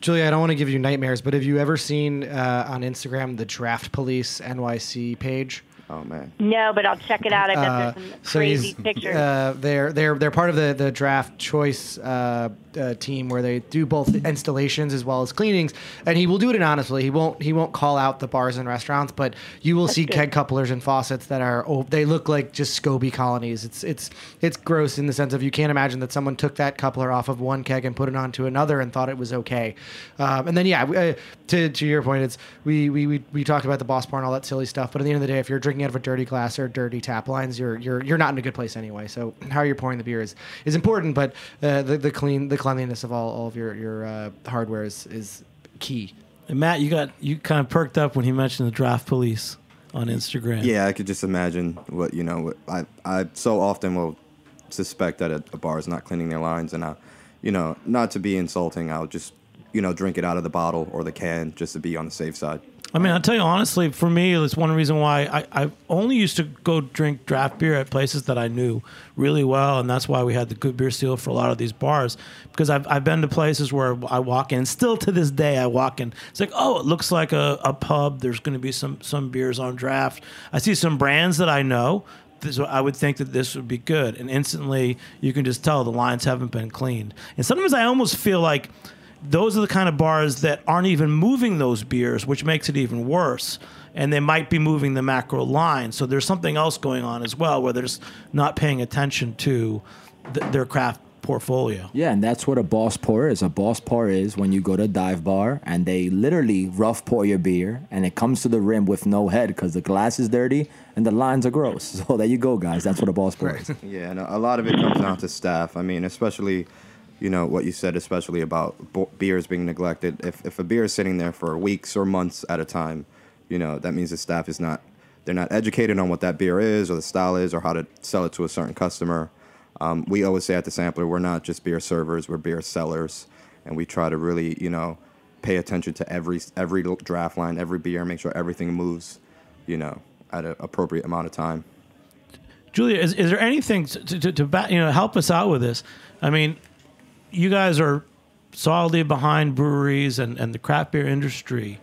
Julia, I don't want to give you nightmares, but have you ever seen uh, on Instagram the Draft Police NYC page? Oh man. No, but I'll check it out. I bet Uh, there's some so crazy pictures. Uh, they're they're they're part of the the draft choice uh, uh, team where they do both installations as well as cleanings, and he will do it anonymously. He won't he won't call out the bars and restaurants, but you will see good. keg couplers and faucets that are oh, they look like just SCOBY colonies. It's it's it's gross in the sense of you can't imagine that someone took that coupler off of one keg and put it onto another and thought it was okay. Um, and then yeah, uh, to to your point, it's we we we we talked about the boss pour and all that silly stuff, but at the end of the day, if you're drinking out of a dirty glass or dirty tap lines, you're you're you're not in a good place anyway. So how you're pouring the beer is is important, but uh, the the clean the cleanliness of all, all of your your uh, hardware is is key. And Matt, you got you kind of perked up when he mentioned the draft police on Instagram. Yeah, I could just imagine what you know. What I I so often will suspect that a, a bar is not cleaning their lines, and I, you know, not to be insulting, I'll just you know drink it out of the bottle or the can just to be on the safe side. I mean, I'll tell you honestly, for me, it's one reason why I, I only used to go drink draft beer at places that I knew really well. And that's why we had the good beer seal for a lot of these bars. Because I've, I've been to places where I walk in, still to this day, I walk in. It's like, oh, it looks like a, a pub. There's going to be some, some beers on draft. I see some brands that I know. So I would think that this would be good. And instantly, you can just tell the lines haven't been cleaned. And sometimes I almost feel like those are the kind of bars that aren't even moving those beers, which makes it even worse. And they might be moving the macro line. So there's something else going on as well, where they're just not paying attention to th- their craft portfolio. Yeah, and that's what a boss pour is. A boss pour is when you go to a dive bar and they literally rough pour your beer and it comes to the rim with no head because the glass is dirty and the lines are gross. So there you go, guys. That's what a boss pour is. Yeah, and a lot of it comes down to staff. I mean, especially, you know, what you said, especially about bo- beers being neglected. If, if a beer is sitting there for weeks or months at a time, you know, that means the staff is not, they're not educated on what that beer is or the style is or how to sell it to a certain customer. Um, we always say at the sampler, we're not just beer servers, we're beer sellers. And we try to really, you know, pay attention to every every draft line, every beer, make sure everything moves, you know, at an appropriate amount of time. Julia, is, is there anything to, to, to, you know help us out with this? I mean, you guys are solidly behind breweries and, and the craft beer industry,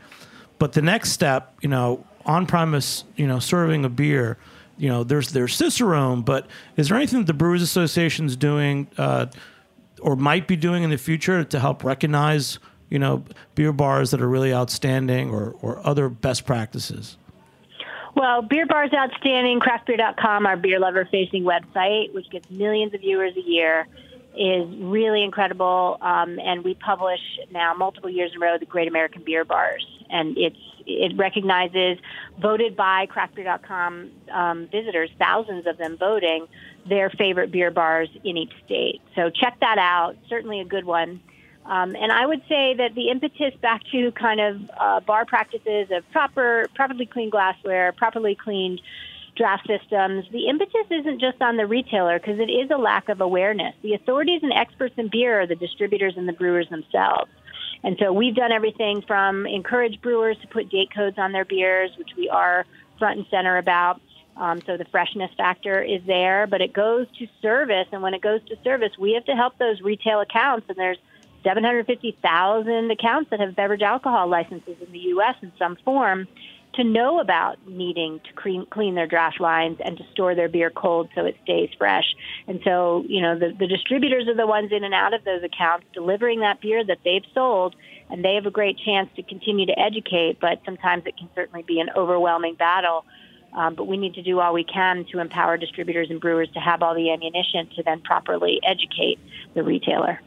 but the next step, you know, on premise, you know, serving a beer, you know, there's there's Cicerone, but is there anything that the Brewers Association is doing uh, or might be doing in the future to help recognize, you know, beer bars that are really outstanding or, or other best practices? Well, Beer Bar's outstanding. Craftbeer.com, our beer lover facing website, which gets millions of viewers a year, is really incredible. Um, and we publish now multiple years in a row the Great American Beer Bars, and it's it recognizes voted by Craftbeer.com um, visitors, thousands of them voting their favorite beer bars in each state. So check that out. Certainly a good one. Um, and I would say that the impetus back to kind of uh, bar practices of proper, properly cleaned glassware, properly cleaned draft systems, the impetus isn't just on the retailer because it is a lack of awareness. The authorities and experts in beer are the distributors and the brewers themselves. And so we've done everything from encourage brewers to put date codes on their beers, which we are front and center about. Um, so the freshness factor is there, but it goes to service. And when it goes to service, we have to help those retail accounts. And there's 750,000 accounts that have beverage alcohol licenses in the U.S. in some form to know about needing to clean, clean their draft lines and to store their beer cold so it stays fresh. And so, you know, the, the distributors are the ones in and out of those accounts delivering that beer that they've sold, and they have a great chance to continue to educate, but sometimes it can certainly be an overwhelming battle. Um, but we need to do all we can to empower distributors and brewers to have all the ammunition to then properly educate the retailer.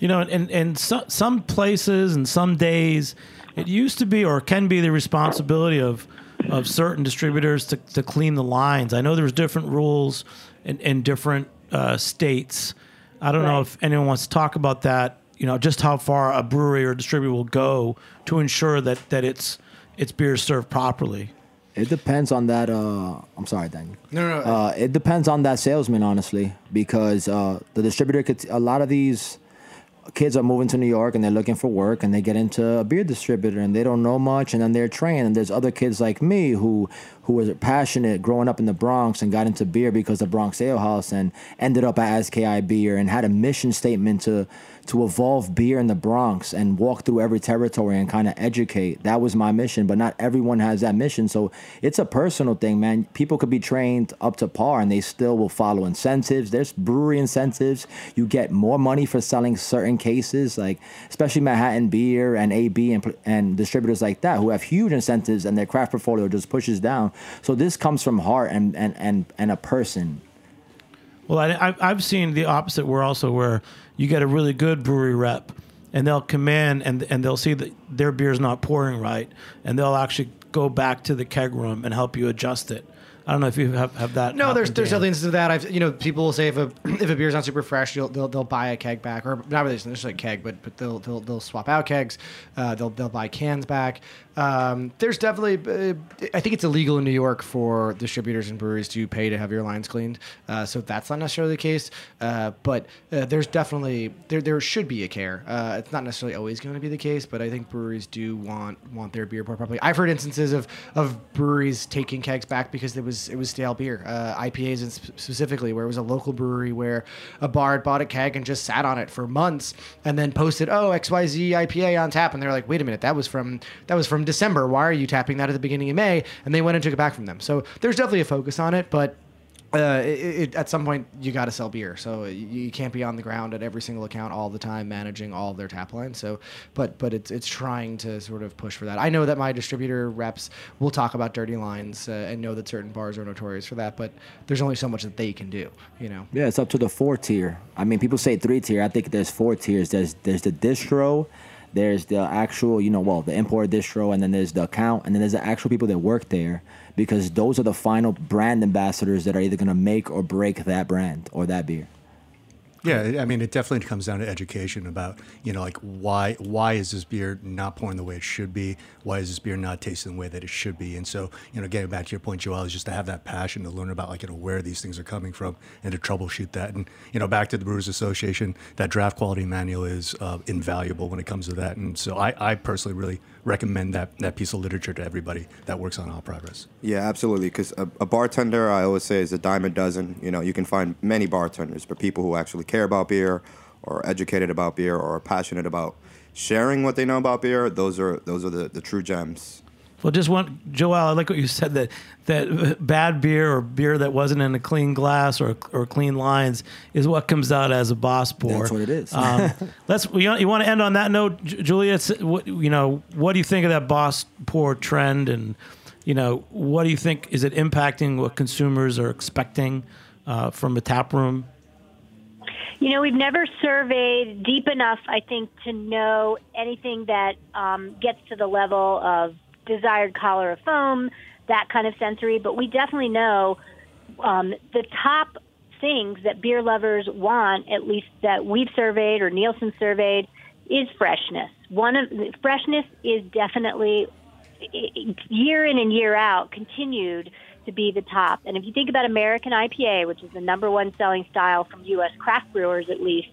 You know, and, and so, some places and some days, it used to be or can be the responsibility of of certain distributors to, to clean the lines. I know there's different rules in, in different uh, states. I don't know if anyone wants to talk about that. You know, just how far a brewery or distributor will go to ensure that that it's it's beer is served properly. It depends on that. Uh, I'm sorry, Daniel. No, no, no. Uh, it depends on that salesman, honestly, because uh, the distributor could. A lot of these kids are moving to New York and they're looking for work and they get into a beer distributor and they don't know much and then they're trained and there's other kids like me who who was passionate growing up in the Bronx and got into beer because of Bronx Ale House and ended up at SKI Beer and had a mission statement to to evolve beer in the Bronx and walk through every territory and kind of educate. That was my mission, but not everyone has that mission. So it's a personal thing, man. People could be trained up to par and they still will follow incentives. There's brewery incentives. You get more money for selling certain cases, like especially Manhattan Beer and AB and, and distributors like that who have huge incentives and their craft portfolio just pushes down. So this comes from heart and, and, and, and a person. Well, I, I- I've seen the opposite where also where you get a really good brewery rep, and they'll come in and and they'll see that their beer's not pouring right, and they'll actually go back to the keg room and help you adjust it. I don't know if you have, have that. No, there's happen, there's other instances of that. I've you know people will say if a if a beer's not super fresh, you'll, they'll they'll buy a keg back or not really necessarily a keg, but but they'll they'll, they'll swap out kegs. Uh, they'll they'll buy cans back. Um, there's definitely uh, I think it's illegal in New York for distributors and breweries to pay to have your lines cleaned. Uh, so that's not necessarily the case. Uh, but uh, there's definitely there there should be a care. Uh, it's not necessarily always going to be the case, but I think breweries do want want their beer poured properly. I've heard instances of of breweries taking kegs back because it was it was stale beer, uh, IPAs specifically, where it was a local brewery where a bar had bought a keg and just sat on it for months and then posted, "Oh, XYZ IPA on tap," and they're like, "Wait a minute, that was from that was from December. Why are you tapping that at the beginning of May?" And they went and took it back from them. So there's definitely a focus on it, but uh, it, it, at some point you got to sell beer, so you, you can't be on the ground at every single account all the time managing all of their tap lines. So, but but it's it's trying to sort of push for that. I know that my distributor reps will talk about dirty lines uh, and know that certain bars are notorious for that, but there's only so much that they can do. You know. Yeah, it's up to the four tier. I mean, people say three tier. I think there's four tiers. There's there's the distro, there's the actual, you know, well, the import distro, and then there's the account, and then there's the actual people that work there, because those are the final brand ambassadors that are either gonna make or break that brand or that beer. Yeah, I mean, it definitely comes down to education about, you know, like why why is this beer not pouring the way it should be? Why is this beer not tasting the way that it should be? And so, you know, getting back to your point, Joel, is just to have that passion to learn about, like, you know, where these things are coming from and to troubleshoot that. And, you know, back to the Brewers Association, that draft quality manual is uh, invaluable when it comes to that. And so I, I personally really recommend that, that piece of literature to everybody that works on All Progress. Yeah, absolutely. Because a, a bartender, I always say, is a dime a dozen. You know, you can find many bartenders, but people who actually care about beer, or educated about beer, or are passionate about sharing what they know about beer, those are those are the, the true gems. Well, just one, Joel. I like what you said that that bad beer or beer that wasn't in a clean glass or or clean lines is what comes out as a boss pour. That's what it is. um, let's. You, you want to end on that note, J- Julia? What you know? What do you think of that boss pour trend? And you know, what do you think? Is it impacting what consumers are expecting uh, from a tap room? You know, we've never surveyed deep enough, I think, to know anything that um, gets to the level of desired color of foam, that kind of sensory. But we definitely know um, the top things that beer lovers want, at least that we've surveyed or Nielsen surveyed, is freshness. One of freshness is definitely year in and year out continued to be the top. And if you think about American IPA, which is the number one selling style from U.S. craft brewers, at least,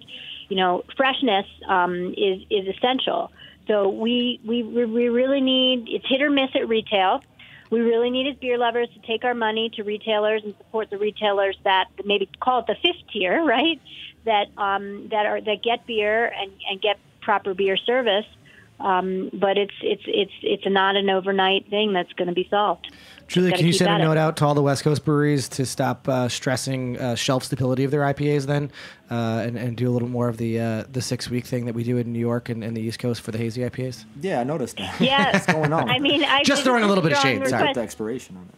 you know, freshness um, is is essential. So we we we really need it's hit or miss at retail. We really need as beer lovers to take our money to retailers and support the retailers that maybe call it the fifth tier, right? That um, that are that get beer and, and get proper beer service. Um, but it's it's it's it's not an overnight thing that's going to be solved. Julie, can you send a at it. note out to all the West Coast breweries to stop uh, stressing uh, shelf stability of their IPAs then, uh, and, and do a little more of the uh, the six week thing that we do in New York and, and the East Coast for the hazy IPAs? Yeah, I noticed that. Yeah, What's going on? I mean, I Just throwing a little bit of shade, sorry. request. the expiration on it.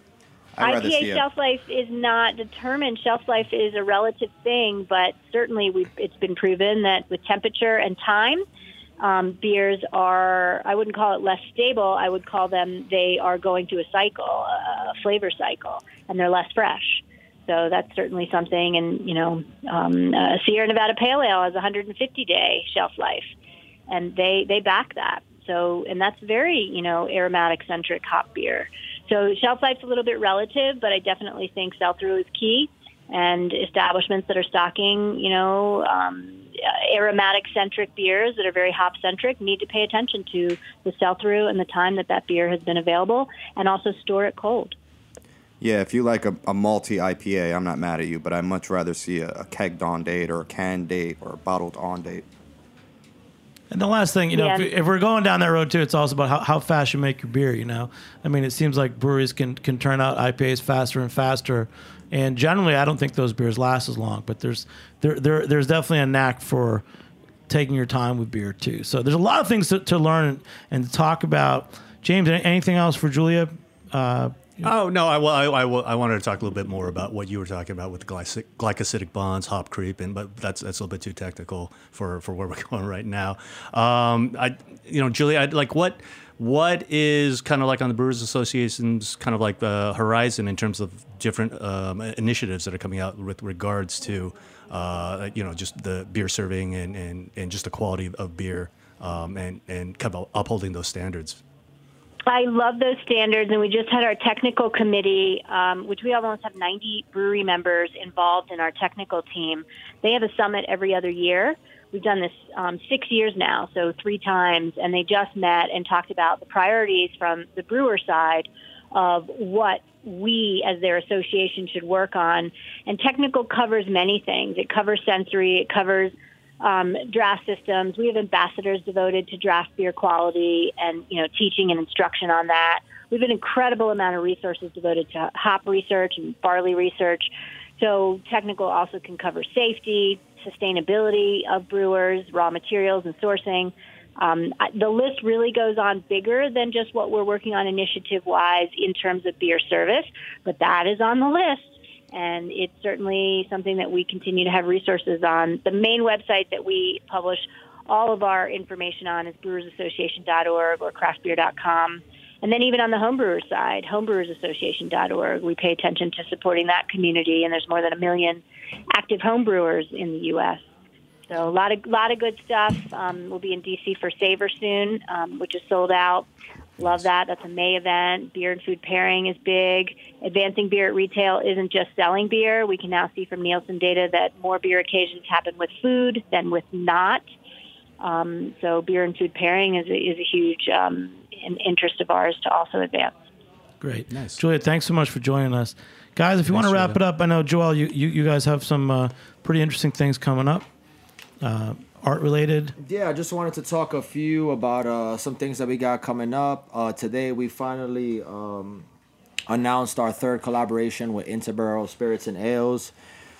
I'd rather see IPA it. shelf life is not determined. Shelf life is a relative thing, but certainly we it's been proven that with temperature and time, um, beers are, I wouldn't call it less stable. I would call them, they are going through a cycle, a flavor cycle, and they're less fresh. So that's certainly something. And, you know, um, uh, Sierra Nevada Pale Ale has 150 day shelf life, and they, they back that. So, and that's very, you know, aromatic centric hop beer. So shelf life's a little bit relative, but I definitely think sell through is key. And establishments that are stocking, you know, um, Uh, aromatic centric beers that are very hop centric need to pay attention to the sell through and the time that that beer has been available, and also store it cold. Yeah, if you like a, a multi IPA, I'm not mad at you, but I'd much rather see a, a kegged on date or a canned date or a bottled on date. And the last thing, you know, Yeah. if, if we're going down that road too, it's also about how, how fast you make your beer. You know, I mean, it seems like breweries can can turn out IPAs faster and faster, and generally, I don't think those beers last as long. But there's there, there there's definitely a knack for taking your time with beer too. So there's a lot of things to, to learn and, to talk about. James, anything else for Julia? Uh, Oh no, I, well, I, I, I wanted to talk a little bit more about what you were talking about with the glycosidic bonds, hop creep, and but that's that's a little bit too technical for, for where we're going right now. Um, I, you know, Julie, I'd like what what is kind of like on the Brewers Association's kind of like the horizon in terms of different um, initiatives that are coming out with regards to uh, you know just the beer serving and, and, and just the quality of beer um, and and kind of upholding those standards. I love those standards, and we just had our technical committee, um, which we almost have 90 brewery members involved in our technical team. They have a summit every other year. We've done this um, six years now, so three times, and they just met and talked about the priorities from the brewer side of what we as their association should work on. And technical covers many things. It covers sensory, it covers um, draft systems. We have ambassadors devoted to draft beer quality and you know teaching and instruction on that. We have an incredible amount of resources devoted to hop research and barley research. So technical also can cover safety, sustainability of brewers, raw materials, and sourcing. Um, the list really goes on bigger than just what we're working on initiative wise in terms of beer service, but that is on the list. And it's certainly something that we continue to have resources on. The main website that we publish all of our information on is brewersassociation.org or craftbeer.com. And then even on the homebrewers side, homebrewersassociation.org, we pay attention to supporting that community. And there's more than a million active homebrewers in the U.S. So a lot of lot of good stuff. Um, we'll be in DC for Savor soon, um, which is sold out. Love that. That's a May event. Beer and food pairing is big. Advancing beer at retail isn't just selling beer. We can now see from Nielsen data that more beer occasions happen with food than with not. Um, so beer and food pairing is a, is a huge um, interest of ours to also advance. Great. Nice. Julia, thanks so much for joining us. Guys, if you want to wrap it up, I know, Joel, you, you, you guys have some uh, pretty interesting things coming up, uh, art related. Yeah, I just wanted to talk a few about uh, some things that we got coming up. Uh, today, we finally um, announced our third collaboration with Interboro Spirits and Ales,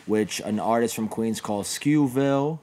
which an artist from Queens called Skewville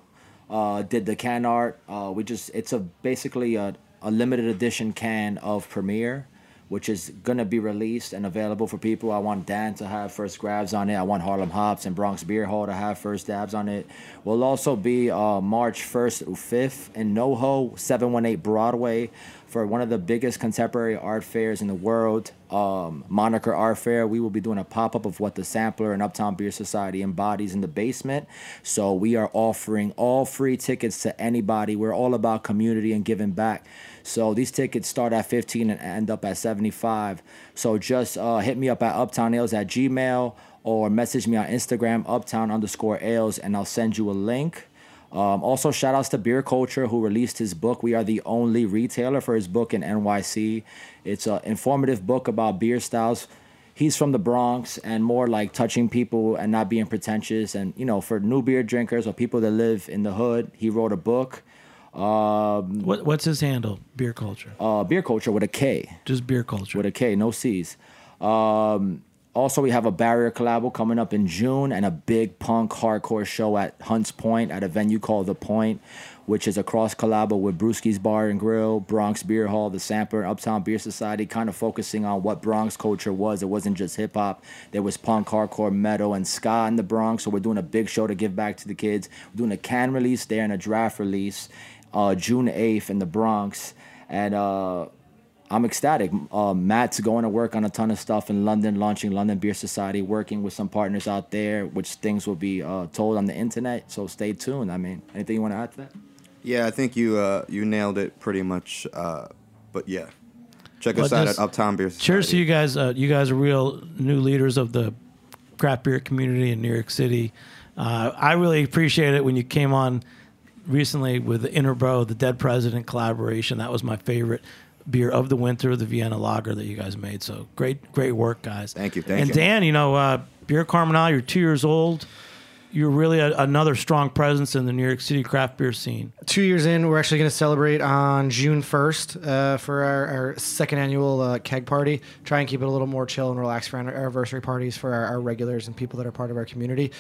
uh, did the can art. Uh, we just it's a basically a, a limited edition can of Premiere. Which is gonna be released and available for people. I want Dan to have first grabs on it. I want Harlem Hops and Bronx Beer Hall to have first dabs on it. We'll also be uh, March 1st through 5th in NoHo, 718 Broadway, for one of the biggest contemporary art fairs in the world, um, Moniker Art Fair. We will be doing a pop up of what the Sampler and Uptown Beer Society embodies in the basement. So we are offering all free tickets to anybody. We're all about community and giving back. So these tickets start at 15 and end up at 75. So just uh, hit me up at Uptown Ales at Gmail or message me on Instagram, Uptown underscore Ales, and I'll send you a link. Um, also, shout outs to Beer Kulture, who released his book. We are the only retailer for his book in NYC. It's an informative book about beer styles. He's from the Bronx and more like touching people and not being pretentious. And, you know, for new beer drinkers or people that live in the hood, he wrote a book. Um, What, what's his handle? Beer Kulture. uh, beer Kulture with a K Just beer Kulture. with a K, no C's. Um, also, we have a Barrier collabo coming up in June and a big punk hardcore show at Hunts Point at a venue called The Point, which is a cross collabo with Brewski's Bar and Grill, Bronx Beer Hall, The Sampler, Uptown Beer Society, kind of focusing on what Bronx culture was. It wasn't just hip hop, there was punk, hardcore, metal, and ska in the Bronx. So we're doing a big show to give back to the kids. We're doing a can release there and a draft release uh, June 8th in the Bronx. And uh, I'm ecstatic. Uh, Matt's going to work on a ton of stuff in London, launching London Beer Society, working with some partners out there, which things will be uh, told on the internet. So stay tuned. I mean, anything you want to add to that? Yeah, I think you uh, you nailed it pretty much. Uh, but yeah, check Well, us out just- at Uptown Beer Society. Cheers to you guys. Uh, you guys are real new leaders of the craft beer community in New York City. Uh, I really appreciate it when you came on recently with the Interboro, the Dead President collaboration. That was my favorite beer of the winter, the Vienna Lager that you guys made. So great, great work, guys. Thank you, thank and you. Dan, you know, uh, Beer Carmenal, you're two years old. You're really a, another strong presence in the New York City craft beer scene. Two years in, we're actually going to celebrate on June 1st uh, for our, our second annual uh, keg party. Try and keep it a little more chill and relaxed for our anniversary parties for our, our regulars and people that are part of our community.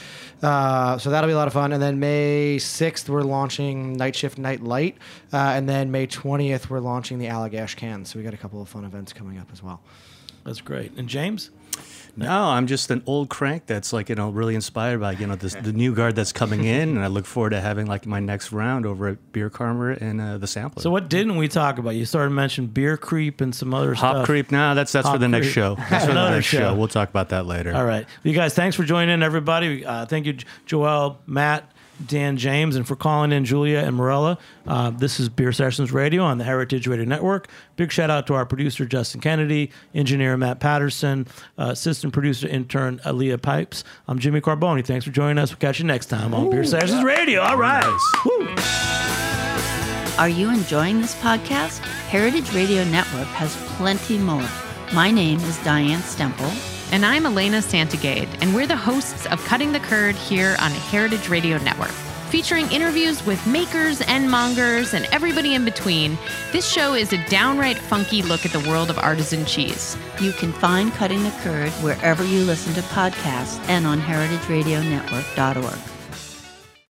Uh, so that'll be a lot of fun. And then May 6th, we're launching Night Shift Nite Lite. Uh, and then May 20th, we're launching the Allagash Can. So we got a couple of fun events coming up as well. That's great. And James? No, I'm just an old crank that's like you know really inspired by you know this, the new guard that's coming in, and I look forward to having like my next round over at Beer Karma and uh, the Sampler. So what didn't we talk about? You started mentioning beer creep and some other Hop stuff. creep? Nah, that's that's for Hop the next show. That's for the next show. show. We'll talk about that later. All right. You guys, thanks for joining in, everybody. Uh, thank you, Joel, Matt, Dan, James, and for calling in Julia and Mirella. Uh, this is Beer Sessions Radio on the Heritage Radio Network. Big shout out to our producer, Justin Kennedy, engineer, Matt Patterson, uh, assistant producer, intern, Aaliyah Pipes. I'm Jimmy Carboni. Thanks for joining us. We'll catch you next time on Beer Sessions Radio. All right. Woo. Are you enjoying this podcast? Heritage Radio Network has plenty more. My name is Diane Stemple. And I'm Elena Santogade, and we're the hosts of Cutting the Curd here on Heritage Radio Network. Featuring interviews with makers and mongers and everybody in between, this show is a downright funky look at the world of artisan cheese. You can find Cutting the Curd wherever you listen to podcasts and on heritageradionetwork.org.